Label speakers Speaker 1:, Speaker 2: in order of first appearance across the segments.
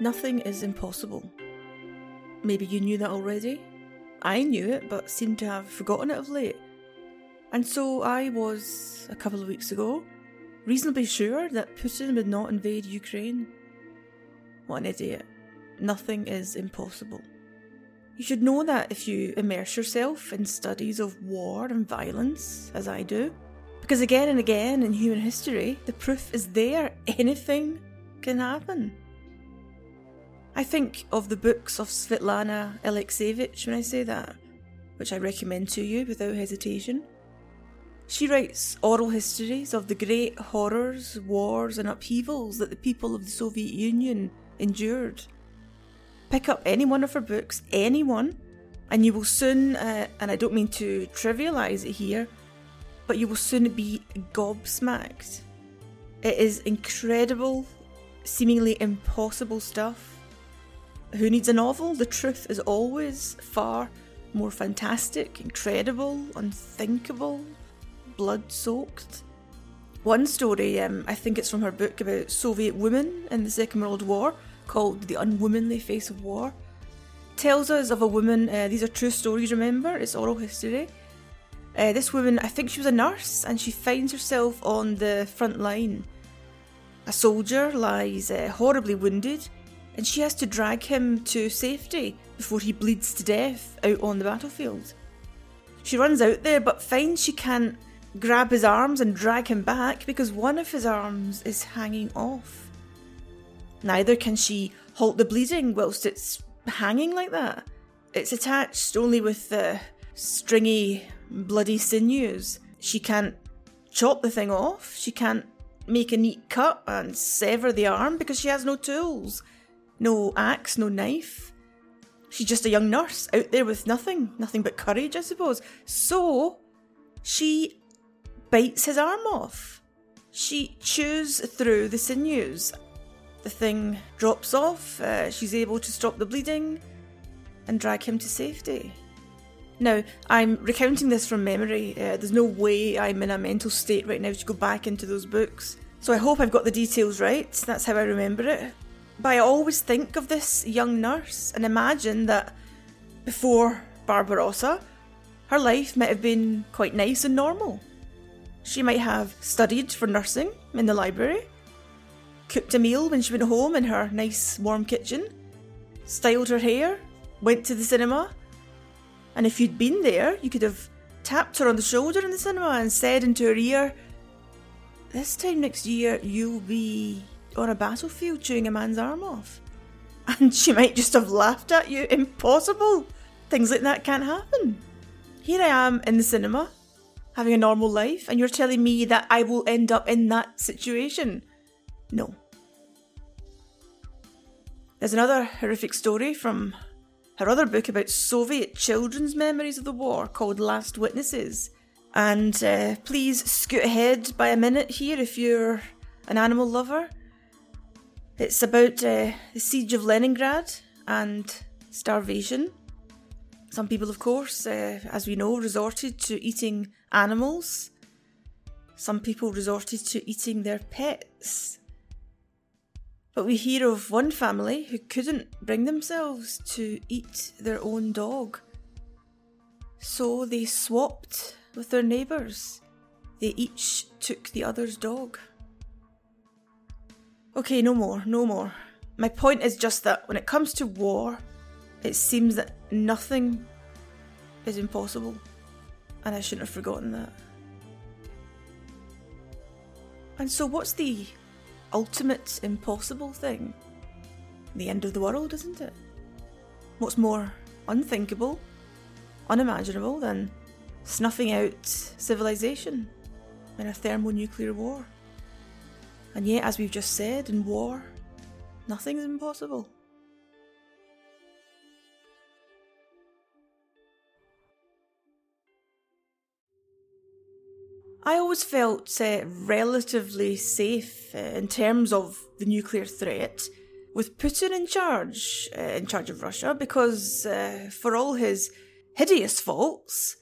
Speaker 1: Nothing is impossible. Maybe you knew that already. I knew it, but seemed to have forgotten it of late. And so I was, a couple of weeks ago, reasonably sure that Putin would not invade Ukraine. What an idiot. Nothing is impossible. You should know that if you immerse yourself in studies of war and violence, as I do, because again and again in human history, the proof is there anything can happen. I think of the books of Svetlana Alexievich when I say that, which I recommend to you without hesitation. She writes oral histories of the great horrors, wars, and upheavals that the people of the Soviet Union endured. Pick up any one of her books, any one, and you will soon, uh, and I don't mean to trivialise it here, but you will soon be gobsmacked. It is incredible, seemingly impossible stuff who needs a novel? The truth is always far more fantastic, incredible, unthinkable, blood soaked. One story, um, I think it's from her book about Soviet women in the Second World War, called The Unwomanly Face of War, tells us of a woman. Uh, these are true stories, remember? It's oral history. Uh, this woman, I think she was a nurse, and she finds herself on the front line. A soldier lies uh, horribly wounded and she has to drag him to safety before he bleeds to death out on the battlefield. She runs out there but finds she can't grab his arms and drag him back because one of his arms is hanging off. Neither can she halt the bleeding whilst it's hanging like that. It's attached only with the stringy, bloody sinews. She can't chop the thing off, she can't make a neat cut and sever the arm because she has no tools. No axe, no knife. She's just a young nurse out there with nothing, nothing but courage, I suppose. So she bites his arm off. She chews through the sinews. The thing drops off. Uh, she's able to stop the bleeding and drag him to safety. Now, I'm recounting this from memory. Uh, there's no way I'm in a mental state right now to go back into those books. So I hope I've got the details right. That's how I remember it. But I always think of this young nurse and imagine that before Barbarossa, her life might have been quite nice and normal. She might have studied for nursing in the library, cooked a meal when she went home in her nice warm kitchen, styled her hair, went to the cinema, and if you'd been there, you could have tapped her on the shoulder in the cinema and said into her ear, This time next year, you'll be on a battlefield chewing a man's arm off. And she might just have laughed at you. Impossible! Things like that can't happen. Here I am in the cinema, having a normal life, and you're telling me that I will end up in that situation. No. There's another horrific story from her other book about Soviet children's memories of the war called Last Witnesses. And uh, please scoot ahead by a minute here if you're an animal lover. It's about uh, the siege of Leningrad and starvation. Some people, of course, uh, as we know, resorted to eating animals. Some people resorted to eating their pets. But we hear of one family who couldn't bring themselves to eat their own dog. So they swapped with their neighbours. They each took the other's dog. Okay, no more, no more. My point is just that when it comes to war, it seems that nothing is impossible. And I shouldn't have forgotten that. And so, what's the ultimate impossible thing? The end of the world, isn't it? What's more unthinkable, unimaginable than snuffing out civilization in a thermonuclear war? And yet, as we've just said, in war, nothing is impossible. I always felt uh, relatively safe uh, in terms of the nuclear threat with Putin in charge, uh, in charge of Russia, because uh, for all his hideous faults,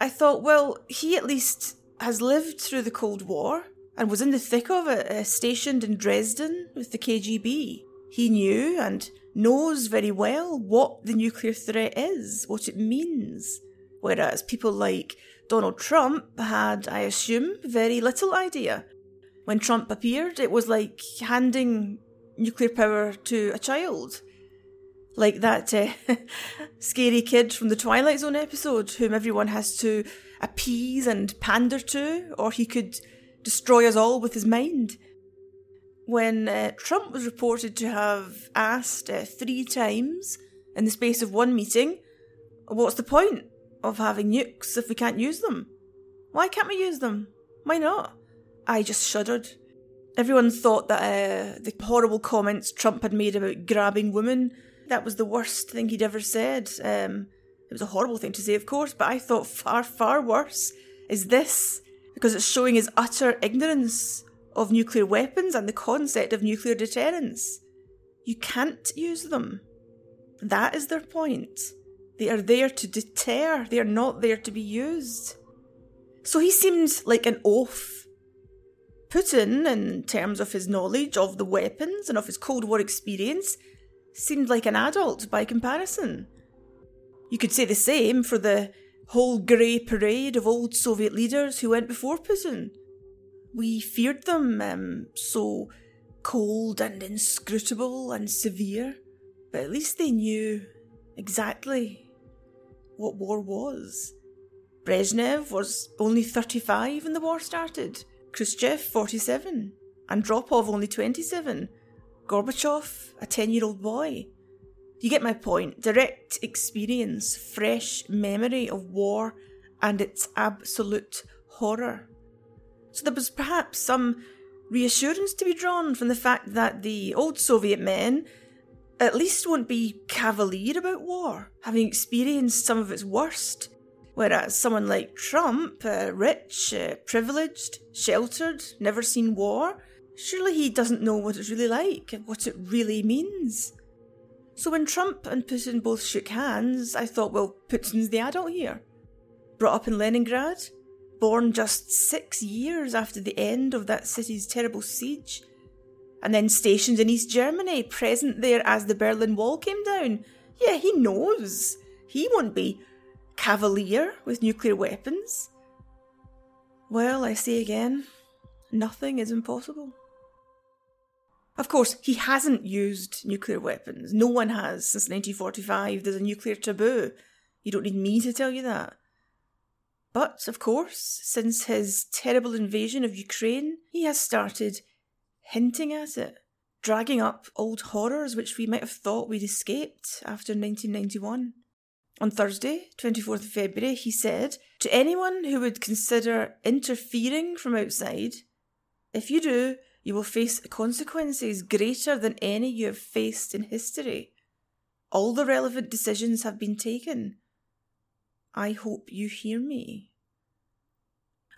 Speaker 1: I thought, well, he at least has lived through the Cold War and was in the thick of it, uh, stationed in Dresden with the KGB. He knew and knows very well what the nuclear threat is, what it means. Whereas people like Donald Trump had, I assume, very little idea. When Trump appeared, it was like handing nuclear power to a child. Like that uh, scary kid from the Twilight Zone episode, whom everyone has to appease and pander to, or he could destroy us all with his mind. When uh, Trump was reported to have asked uh, three times in the space of one meeting, what's the point of having nukes if we can't use them? Why can't we use them? Why not? I just shuddered. Everyone thought that uh, the horrible comments Trump had made about grabbing women, that was the worst thing he'd ever said. Um, it was a horrible thing to say, of course, but I thought far, far worse is this, because it's showing his utter ignorance of nuclear weapons and the concept of nuclear deterrence. You can't use them. That is their point. They are there to deter, they are not there to be used. So he seemed like an oaf. Putin, in terms of his knowledge of the weapons and of his Cold War experience, seemed like an adult by comparison. You could say the same for the whole grey parade of old Soviet leaders who went before Putin. We feared them, um, so cold and inscrutable and severe, but at least they knew exactly what war was. Brezhnev was only 35 when the war started, Khrushchev 47, Andropov only 27, Gorbachev a 10 year old boy. You get my point. Direct experience, fresh memory of war and its absolute horror. So there was perhaps some reassurance to be drawn from the fact that the old Soviet men at least won't be cavalier about war, having experienced some of its worst. Whereas someone like Trump, uh, rich, uh, privileged, sheltered, never seen war, surely he doesn't know what it's really like and what it really means. So when Trump and Putin both shook hands, I thought, well, Putin's the adult here. Brought up in Leningrad, born just six years after the end of that city's terrible siege, and then stationed in East Germany, present there as the Berlin Wall came down. Yeah, he knows. He won't be cavalier with nuclear weapons. Well, I say again, nothing is impossible. Of course, he hasn't used nuclear weapons. No one has since 1945. There's a nuclear taboo. You don't need me to tell you that. But, of course, since his terrible invasion of Ukraine, he has started hinting at it, dragging up old horrors which we might have thought we'd escaped after 1991. On Thursday, 24th of February, he said, To anyone who would consider interfering from outside, if you do, you will face consequences greater than any you have faced in history. All the relevant decisions have been taken. I hope you hear me.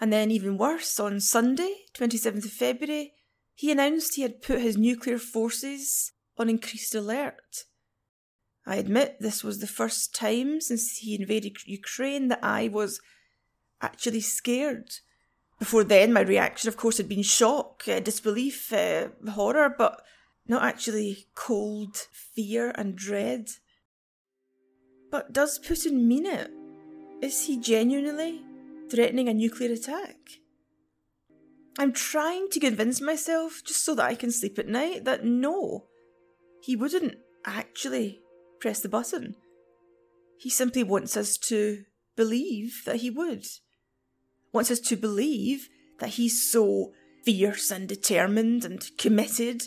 Speaker 1: And then, even worse, on Sunday, 27th of February, he announced he had put his nuclear forces on increased alert. I admit this was the first time since he invaded Ukraine that I was actually scared. Before then, my reaction, of course, had been shock, uh, disbelief, uh, horror, but not actually cold fear and dread. But does Putin mean it? Is he genuinely threatening a nuclear attack? I'm trying to convince myself, just so that I can sleep at night, that no, he wouldn't actually press the button. He simply wants us to believe that he would wants us to believe that he's so fierce and determined and committed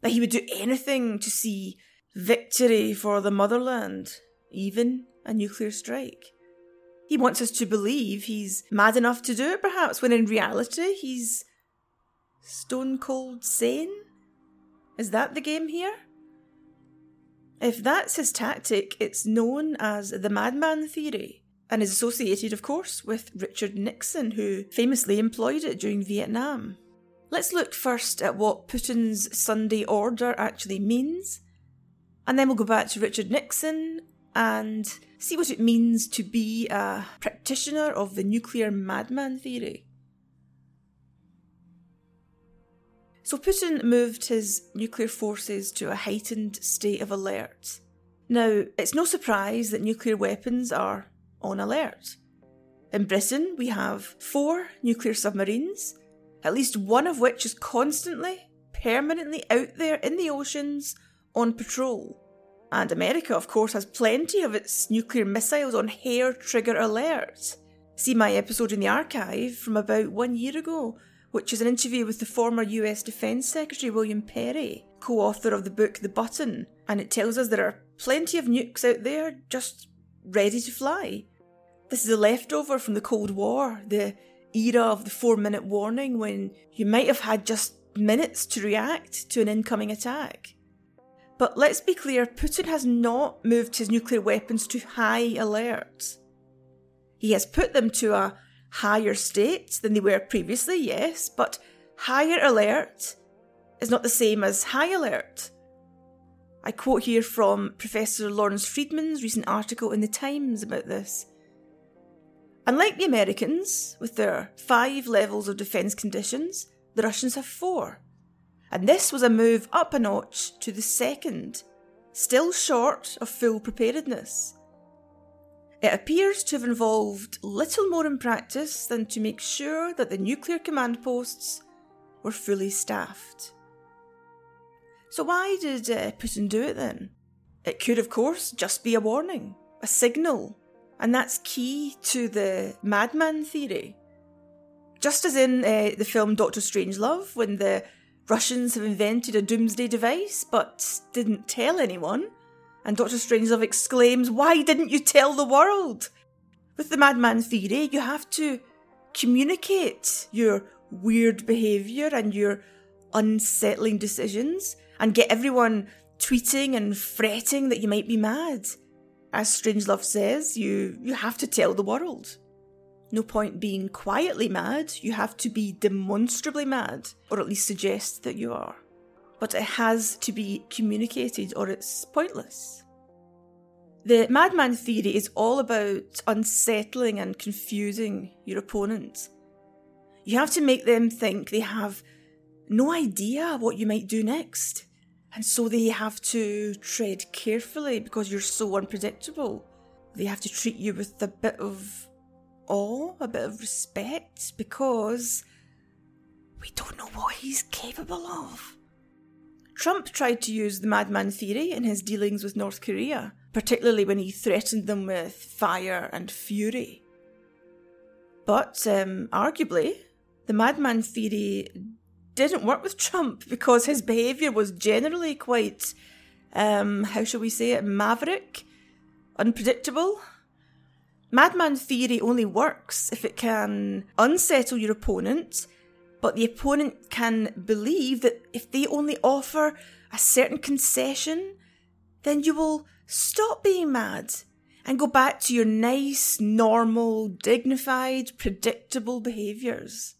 Speaker 1: that he would do anything to see victory for the motherland, even a nuclear strike. He wants us to believe he's mad enough to do it, perhaps, when in reality he's stone cold sane? Is that the game here? If that's his tactic, it's known as the madman theory and is associated, of course, with Richard Nixon, who famously employed it during Vietnam. Let's look first at what Putin's Sunday order actually means, and then we'll go back to Richard Nixon and see what it means to be a practitioner of the nuclear madman theory. So Putin moved his nuclear forces to a heightened state of alert. Now, it's no surprise that nuclear weapons are on alert. In Britain, we have four nuclear submarines, at least one of which is constantly, permanently out there in the oceans on patrol. And America, of course, has plenty of its nuclear missiles on hair trigger alert. See my episode in the archive from about one year ago, which is an interview with the former US Defence Secretary William Perry, co author of the book The Button, and it tells us there are plenty of nukes out there just ready to fly. This is a leftover from the Cold War, the era of the four minute warning when you might have had just minutes to react to an incoming attack. But let's be clear Putin has not moved his nuclear weapons to high alert. He has put them to a higher state than they were previously, yes, but higher alert is not the same as high alert. I quote here from Professor Lawrence Freedman's recent article in The Times about this. Unlike the Americans, with their five levels of defence conditions, the Russians have four. And this was a move up a notch to the second, still short of full preparedness. It appears to have involved little more in practice than to make sure that the nuclear command posts were fully staffed. So, why did uh, Putin do it then? It could, of course, just be a warning, a signal, and that's key to the madman theory. Just as in uh, the film Doctor Strangelove, when the Russians have invented a doomsday device but didn't tell anyone, and Doctor Strangelove exclaims, Why didn't you tell the world? With the madman theory, you have to communicate your weird behaviour and your unsettling decisions and get everyone tweeting and fretting that you might be mad. As Strangelove says, you, you have to tell the world. No point being quietly mad, you have to be demonstrably mad, or at least suggest that you are. But it has to be communicated, or it's pointless. The madman theory is all about unsettling and confusing your opponent. You have to make them think they have no idea what you might do next. And so they have to tread carefully because you're so unpredictable. They have to treat you with a bit of awe, a bit of respect, because we don't know what he's capable of. Trump tried to use the madman theory in his dealings with North Korea, particularly when he threatened them with fire and fury. But um, arguably, the madman theory didn't work with Trump because his behaviour was generally quite, um, how shall we say it, maverick, unpredictable. Madman theory only works if it can unsettle your opponent, but the opponent can believe that if they only offer a certain concession, then you will stop being mad and go back to your nice, normal, dignified, predictable behaviours.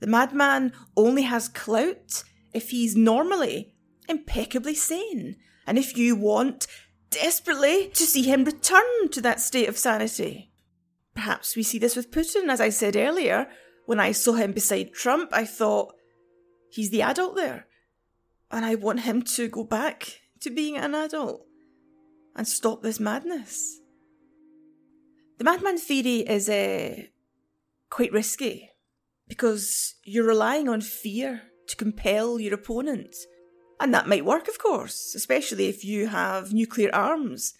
Speaker 1: The madman only has clout if he's normally impeccably sane, and if you want desperately to see him return to that state of sanity. Perhaps we see this with Putin, as I said earlier. When I saw him beside Trump, I thought, he's the adult there. And I want him to go back to being an adult and stop this madness. The madman theory is uh, quite risky because you're relying on fear to compel your opponent. And that might work, of course, especially if you have nuclear arms.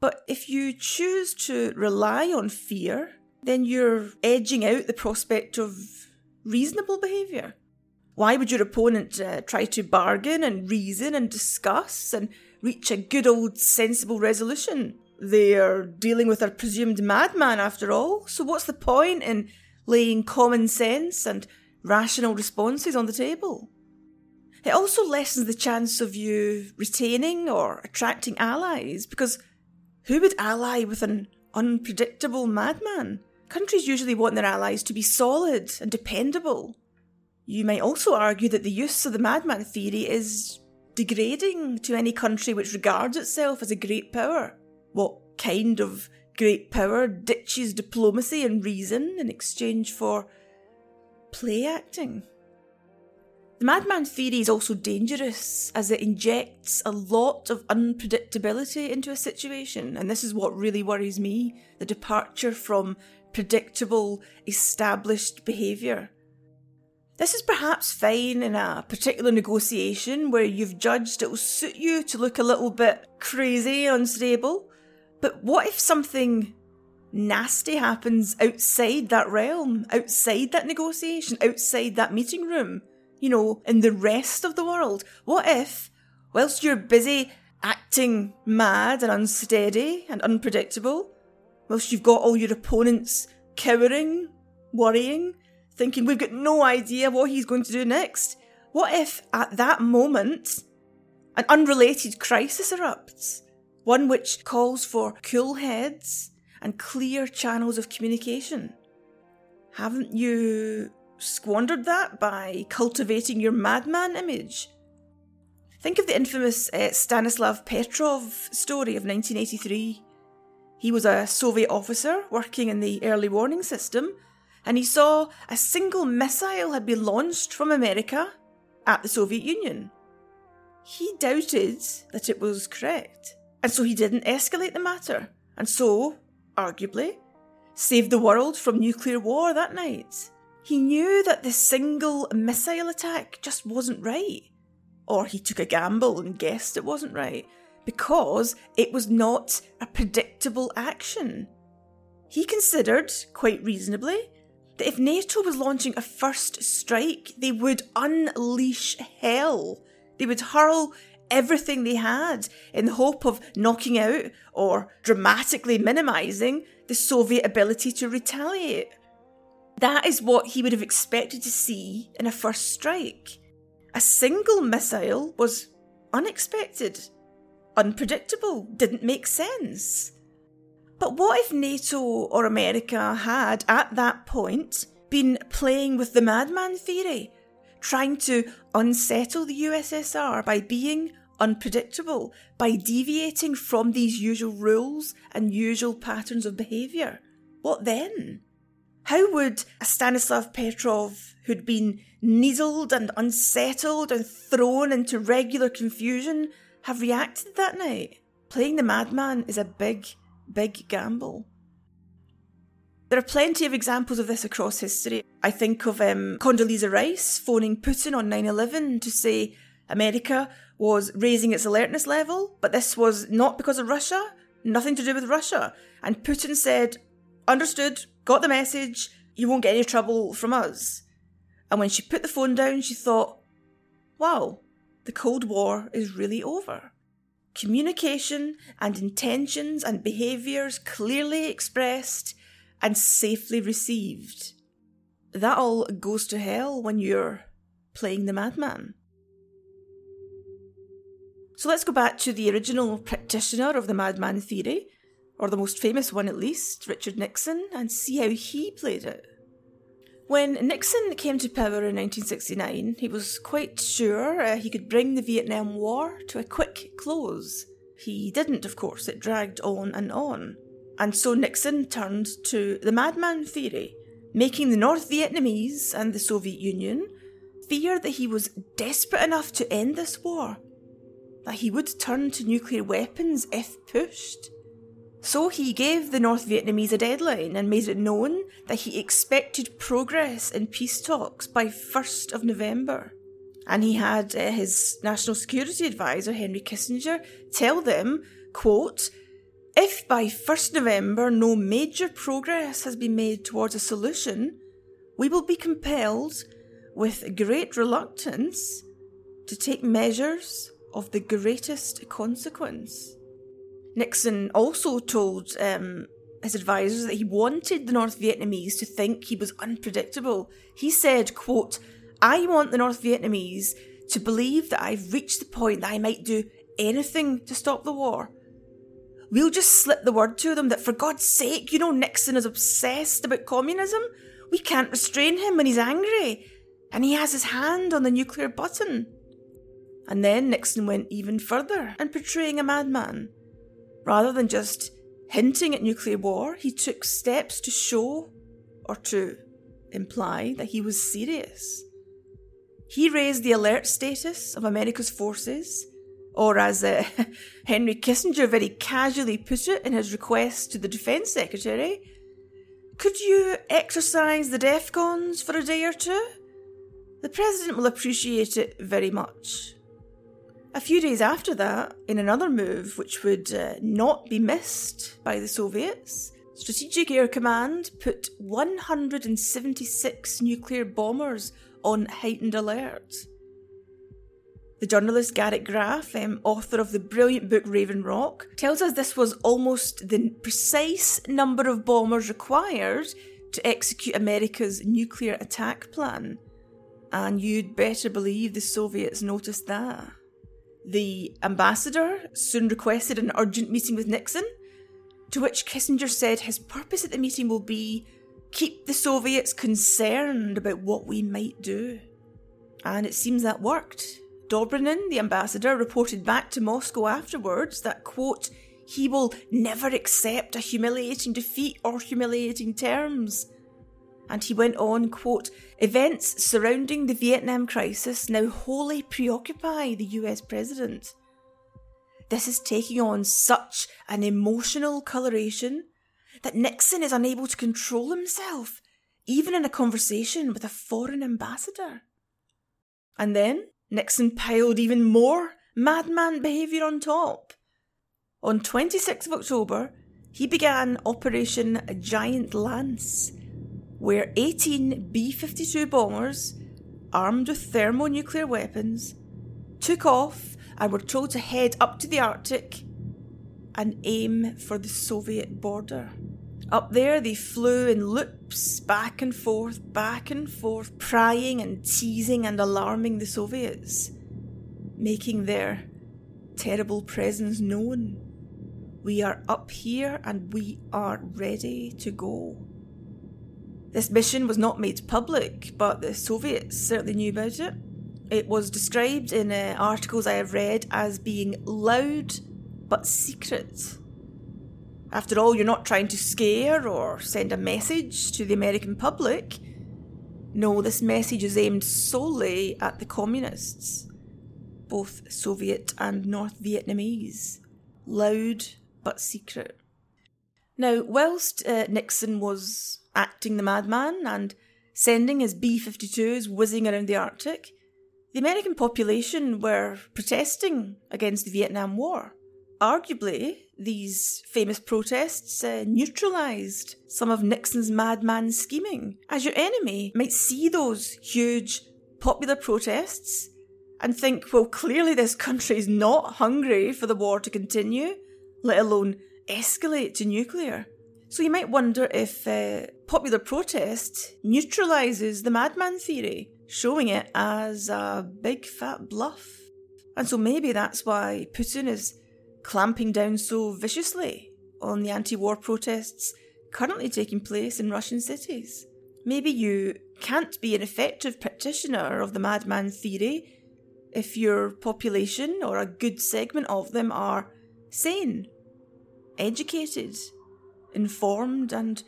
Speaker 1: But if you choose to rely on fear, then you're edging out the prospect of reasonable behaviour. Why would your opponent uh, try to bargain and reason and discuss and reach a good old sensible resolution? They're dealing with a presumed madman after all, so what's the point in laying common sense and rational responses on the table. It also lessens the chance of you retaining or attracting allies because who would ally with an unpredictable madman? Countries usually want their allies to be solid and dependable. You might also argue that the use of the madman theory is degrading to any country which regards itself as a great power. What kind of Great power ditches diplomacy and reason in exchange for play acting. The madman theory is also dangerous as it injects a lot of unpredictability into a situation, and this is what really worries me the departure from predictable, established behaviour. This is perhaps fine in a particular negotiation where you've judged it will suit you to look a little bit crazy, unstable. But what if something nasty happens outside that realm, outside that negotiation, outside that meeting room? you know, in the rest of the world? What if, whilst you're busy acting mad and unsteady and unpredictable, whilst you've got all your opponents cowering, worrying, thinking we've got no idea what he's going to do next, what if at that moment an unrelated crisis erupts? One which calls for cool heads and clear channels of communication. Haven't you squandered that by cultivating your madman image. Think of the infamous uh, Stanislav Petrov story of 1983. He was a Soviet officer working in the early warning system, and he saw a single missile had been launched from America at the Soviet Union. He doubted that it was correct, and so he didn't escalate the matter, and so, arguably, saved the world from nuclear war that night. He knew that the single missile attack just wasn't right. Or he took a gamble and guessed it wasn't right because it was not a predictable action. He considered, quite reasonably, that if NATO was launching a first strike, they would unleash hell. They would hurl everything they had in the hope of knocking out or dramatically minimising the Soviet ability to retaliate. That is what he would have expected to see in a first strike. A single missile was unexpected, unpredictable, didn't make sense. But what if NATO or America had, at that point, been playing with the madman theory, trying to unsettle the USSR by being unpredictable, by deviating from these usual rules and usual patterns of behaviour? What then? How would a Stanislav Petrov, who'd been needled and unsettled and thrown into regular confusion, have reacted that night? Playing the madman is a big, big gamble. There are plenty of examples of this across history. I think of um, Condoleezza Rice phoning Putin on 9 11 to say America was raising its alertness level, but this was not because of Russia, nothing to do with Russia. And Putin said, Understood, got the message, you won't get any trouble from us. And when she put the phone down, she thought, wow, the Cold War is really over. Communication and intentions and behaviours clearly expressed and safely received. That all goes to hell when you're playing the madman. So let's go back to the original practitioner of the madman theory, or the most famous one at least, Richard Nixon, and see how he played it. When Nixon came to power in 1969, he was quite sure uh, he could bring the Vietnam War to a quick close. He didn't, of course, it dragged on and on. And so Nixon turned to the madman theory, making the North Vietnamese and the Soviet Union fear that he was desperate enough to end this war, that he would turn to nuclear weapons if pushed. So he gave the North Vietnamese a deadline and made it known that he expected progress in peace talks by 1st of November. And he had uh, his national security advisor, Henry Kissinger, tell them, quote, if by 1st November no major progress has been made towards a solution, we will be compelled, with great reluctance, to take measures of the greatest consequence. Nixon also told um, his advisors that he wanted the North Vietnamese to think he was unpredictable. He said, quote, I want the North Vietnamese to believe that I've reached the point that I might do anything to stop the war. We'll just slip the word to them that for God's sake, you know Nixon is obsessed about communism. We can't restrain him when he's angry. And he has his hand on the nuclear button. And then Nixon went even further in portraying a madman. Rather than just hinting at nuclear war, he took steps to show or to imply that he was serious. he raised the alert status of America's forces, or as uh, Henry Kissinger very casually put it in his request to the Defence Secretary, could you exercise the DEFCONs for a day or two? The President will appreciate it very much. A few days after that, in another move which would uh, not be missed by the Soviets, Strategic Air Command put 176 nuclear bombers on heightened alert. The journalist Garrett Graff, um, author of the brilliant book Raven Rock, tells us this was almost the precise number of bombers required to execute America's nuclear attack plan. And you'd better believe the Soviets noticed that. The ambassador soon requested an urgent meeting with Nixon, to which Kissinger said his purpose at the meeting will be keep the Soviets concerned about what we might do. And it seems that worked. Dobrynin, the ambassador, reported back to Moscow afterwards that, quote, he will never accept a humiliating defeat or humiliating terms. And he went on, quote, events surrounding the Vietnam crisis now wholly preoccupy the US president. This is taking on such an emotional coloration that Nixon is unable to control himself, even in a conversation with a foreign ambassador. And then Nixon piled even more madman behaviour on top. On 26th of October, he began Operation Giant Lance, where 18 B 52 bombers, armed with thermonuclear weapons, took off and were told to head up to the Arctic and aim for the Soviet border. Up there, they flew in loops, back and forth, back and forth, prying and teasing and alarming the Soviets, making their terrible presence known. We are up here and we are ready to go. This mission was not made public, but the Soviets certainly knew about it. It was described in uh, articles I have read as being loud but secret. After all, you're not trying to scare or send a message to the American public. No, this message is aimed solely at the communists, both Soviet and North Vietnamese. Loud but secret. Now, whilst uh, Nixon was acting the madman and sending his B 52s whizzing around the Arctic, the American population were protesting against the Vietnam War. Arguably, these famous protests uh, neutralised some of Nixon's madman scheming, as your enemy might see those huge popular protests and think, well, clearly this country is not hungry for the war to continue, let alone escalate to nuclear. So you might wonder if uh, popular protest neutralises the madman theory, showing it as a big fat bluff. And so maybe that's why Putin is clamping down so viciously on the anti war protests currently taking place in Russian cities. Maybe you can't be an effective practitioner of the madman theory if your population or a good segment of them are sane, educated, informed, and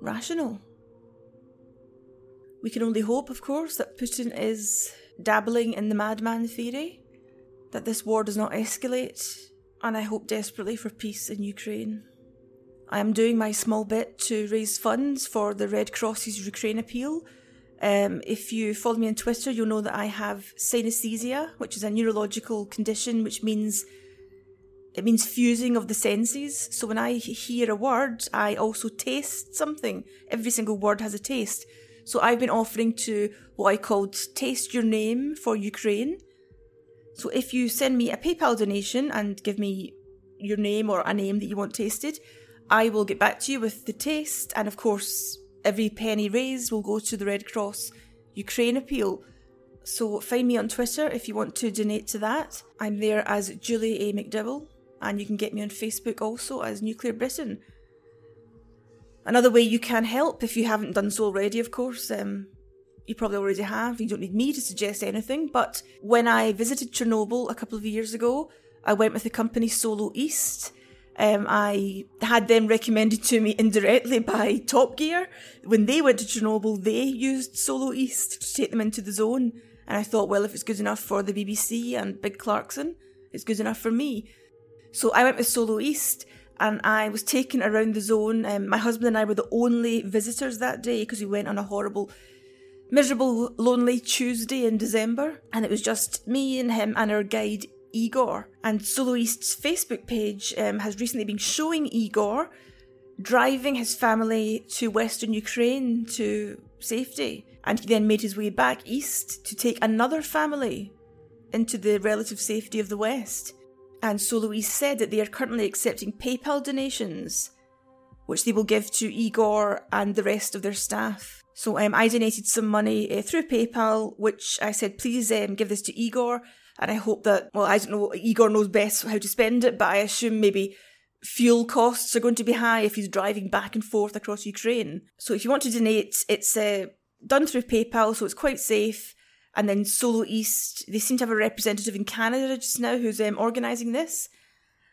Speaker 1: rational. We can only hope, of course, that Putin is dabbling in the madman theory, that this war does not escalate and I hope desperately for peace in Ukraine. I am doing my small bit to raise funds for the Red Cross's Ukraine appeal. Um, if you follow me on Twitter, you'll know that I have synesthesia, which is a neurological condition, which means it means fusing of the senses. So when I hear a word, I also taste something. Every single word has a taste. So I've been offering to what I called Taste Your Name for Ukraine. So if you send me a PayPal donation and give me your name or a name that you want tasted, I will get back to you with the taste. And of course, every penny raised will go to the Red Cross Ukraine appeal. So find me on Twitter if you want to donate to that. I'm there as Julie A. McDowall, and you can get me on Facebook also as Nuclear Britain. Another way you can help, if you haven't done so already, of course, um, you probably already have. You don't need me to suggest anything. But when I visited Chernobyl a couple of years ago, I went with the company Solo East Um, I had them recommended to me indirectly by Top Gear. When they went to Chernobyl, they used Solo East to take them into the zone. And I thought, well, if it's good enough for the BBC and Big Clarkson, it's good enough for me. So I went with Solo East and I was taken around the zone. Um, my husband and I were the only visitors that day because we went on a horrible, miserable, lonely Tuesday in December. And it was just me and him and our guide, Igor. And Solo East's Facebook page um, has recently been showing Igor driving his family to Western Ukraine to safety. And he then made his way back east to take another family into the relative safety of the West. And Solo East said that they are currently accepting PayPal donations, which they will give to Igor and the rest of their staff. So um, I donated some money uh, through PayPal, which I said, please um, give this to Igor and I hope that, well, I don't know, Igor knows best how to spend it, but I assume maybe fuel costs are going to be high if he's driving back and forth across Ukraine. So if you want to donate, it's uh, done through PayPal, so it's quite safe. And then Solo East, they seem to have a representative in Canada just now who's um, organising this.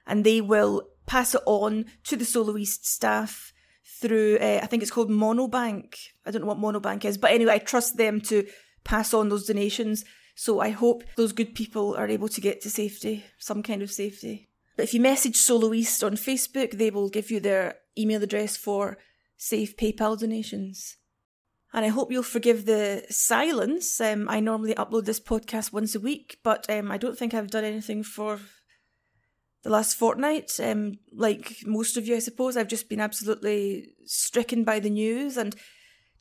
Speaker 1: And they will pass it on to the Solo East staff through, uh, I think it's called Monobank. I don't know what Monobank is, but anyway, I trust them to pass on those donations. So I hope those good people are able to get to safety, some kind of safety. But if you message Solo East on Facebook, they will give you their email address for safe PayPal donations. And I hope you'll forgive the silence. Um, I normally upload this podcast once a week, but um, I don't think I've done anything for the last fortnight. Um, like most of you, I suppose, I've just been absolutely stricken by the news and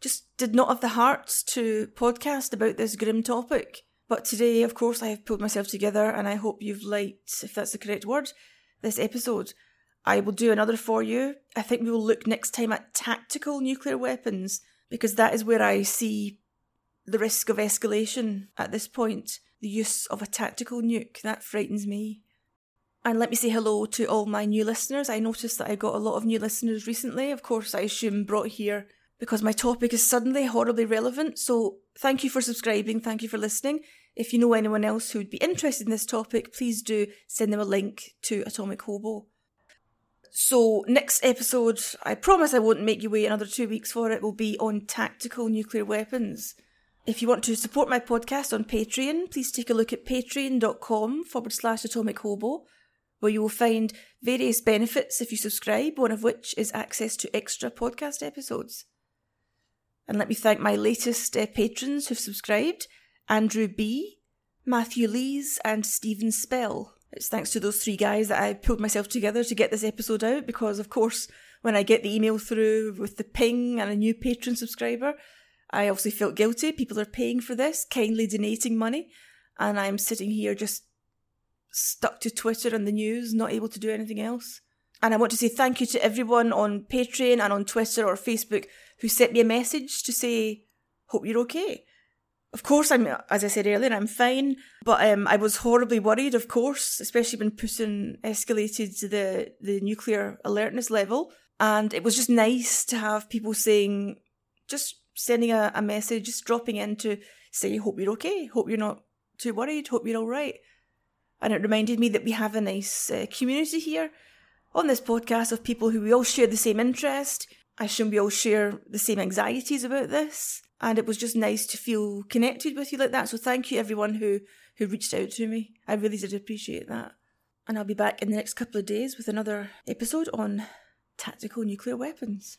Speaker 1: just did not have the heart to podcast about this grim topic. But today, of course, I have pulled myself together and I hope you've liked, if that's the correct word, this episode. I will do another for you. I think we will look next time at tactical nuclear weapons because that is where I see the risk of escalation at this point. The use of a tactical nuke. That frightens me. And let me say hello to all my new listeners. I noticed that I got a lot of new listeners recently. Of course, I assume brought here because my topic is suddenly horribly relevant. So thank you for subscribing. Thank you for listening. If you know anyone else who would be interested in this topic, please do send them a link to Atomic Hobo. So, next episode, I promise I won't make you wait another two weeks for it, will be on tactical nuclear weapons. If you want to support my podcast on Patreon, please take a look at patreon.com forward slash atomic hobo, where you will find various benefits if you subscribe, one of which is access to extra podcast episodes. And let me thank my latest uh, patrons who've subscribed Andrew B., Matthew Lees, and Stephen Spell. It's thanks to those three guys that I pulled myself together to get this episode out because, of course, when I get the email through with the ping and a new patron subscriber, I obviously felt guilty. People are paying for this, kindly donating money, and I'm sitting here just stuck to Twitter and the news, not able to do anything else. And I want to say thank you to everyone on Patreon and on Twitter or Facebook who sent me a message to say, Hope you're okay. Of course, I'm, as I said earlier, I'm fine, but um, I was horribly worried, of course, especially when Putin escalated the, the nuclear alertness level. And it was just nice to have people saying, just sending a, a message, just dropping in to say, hope you're okay, hope you're not too worried, hope you're all right. And it reminded me that we have a nice uh, community here on this podcast of people who we all share the same interest. I assume we all share the same anxieties about this and it was just nice to feel connected with you like that. So thank you everyone who who reached out to me. I really did appreciate that. And I'll be back in the next couple of days with another episode on tactical nuclear weapons.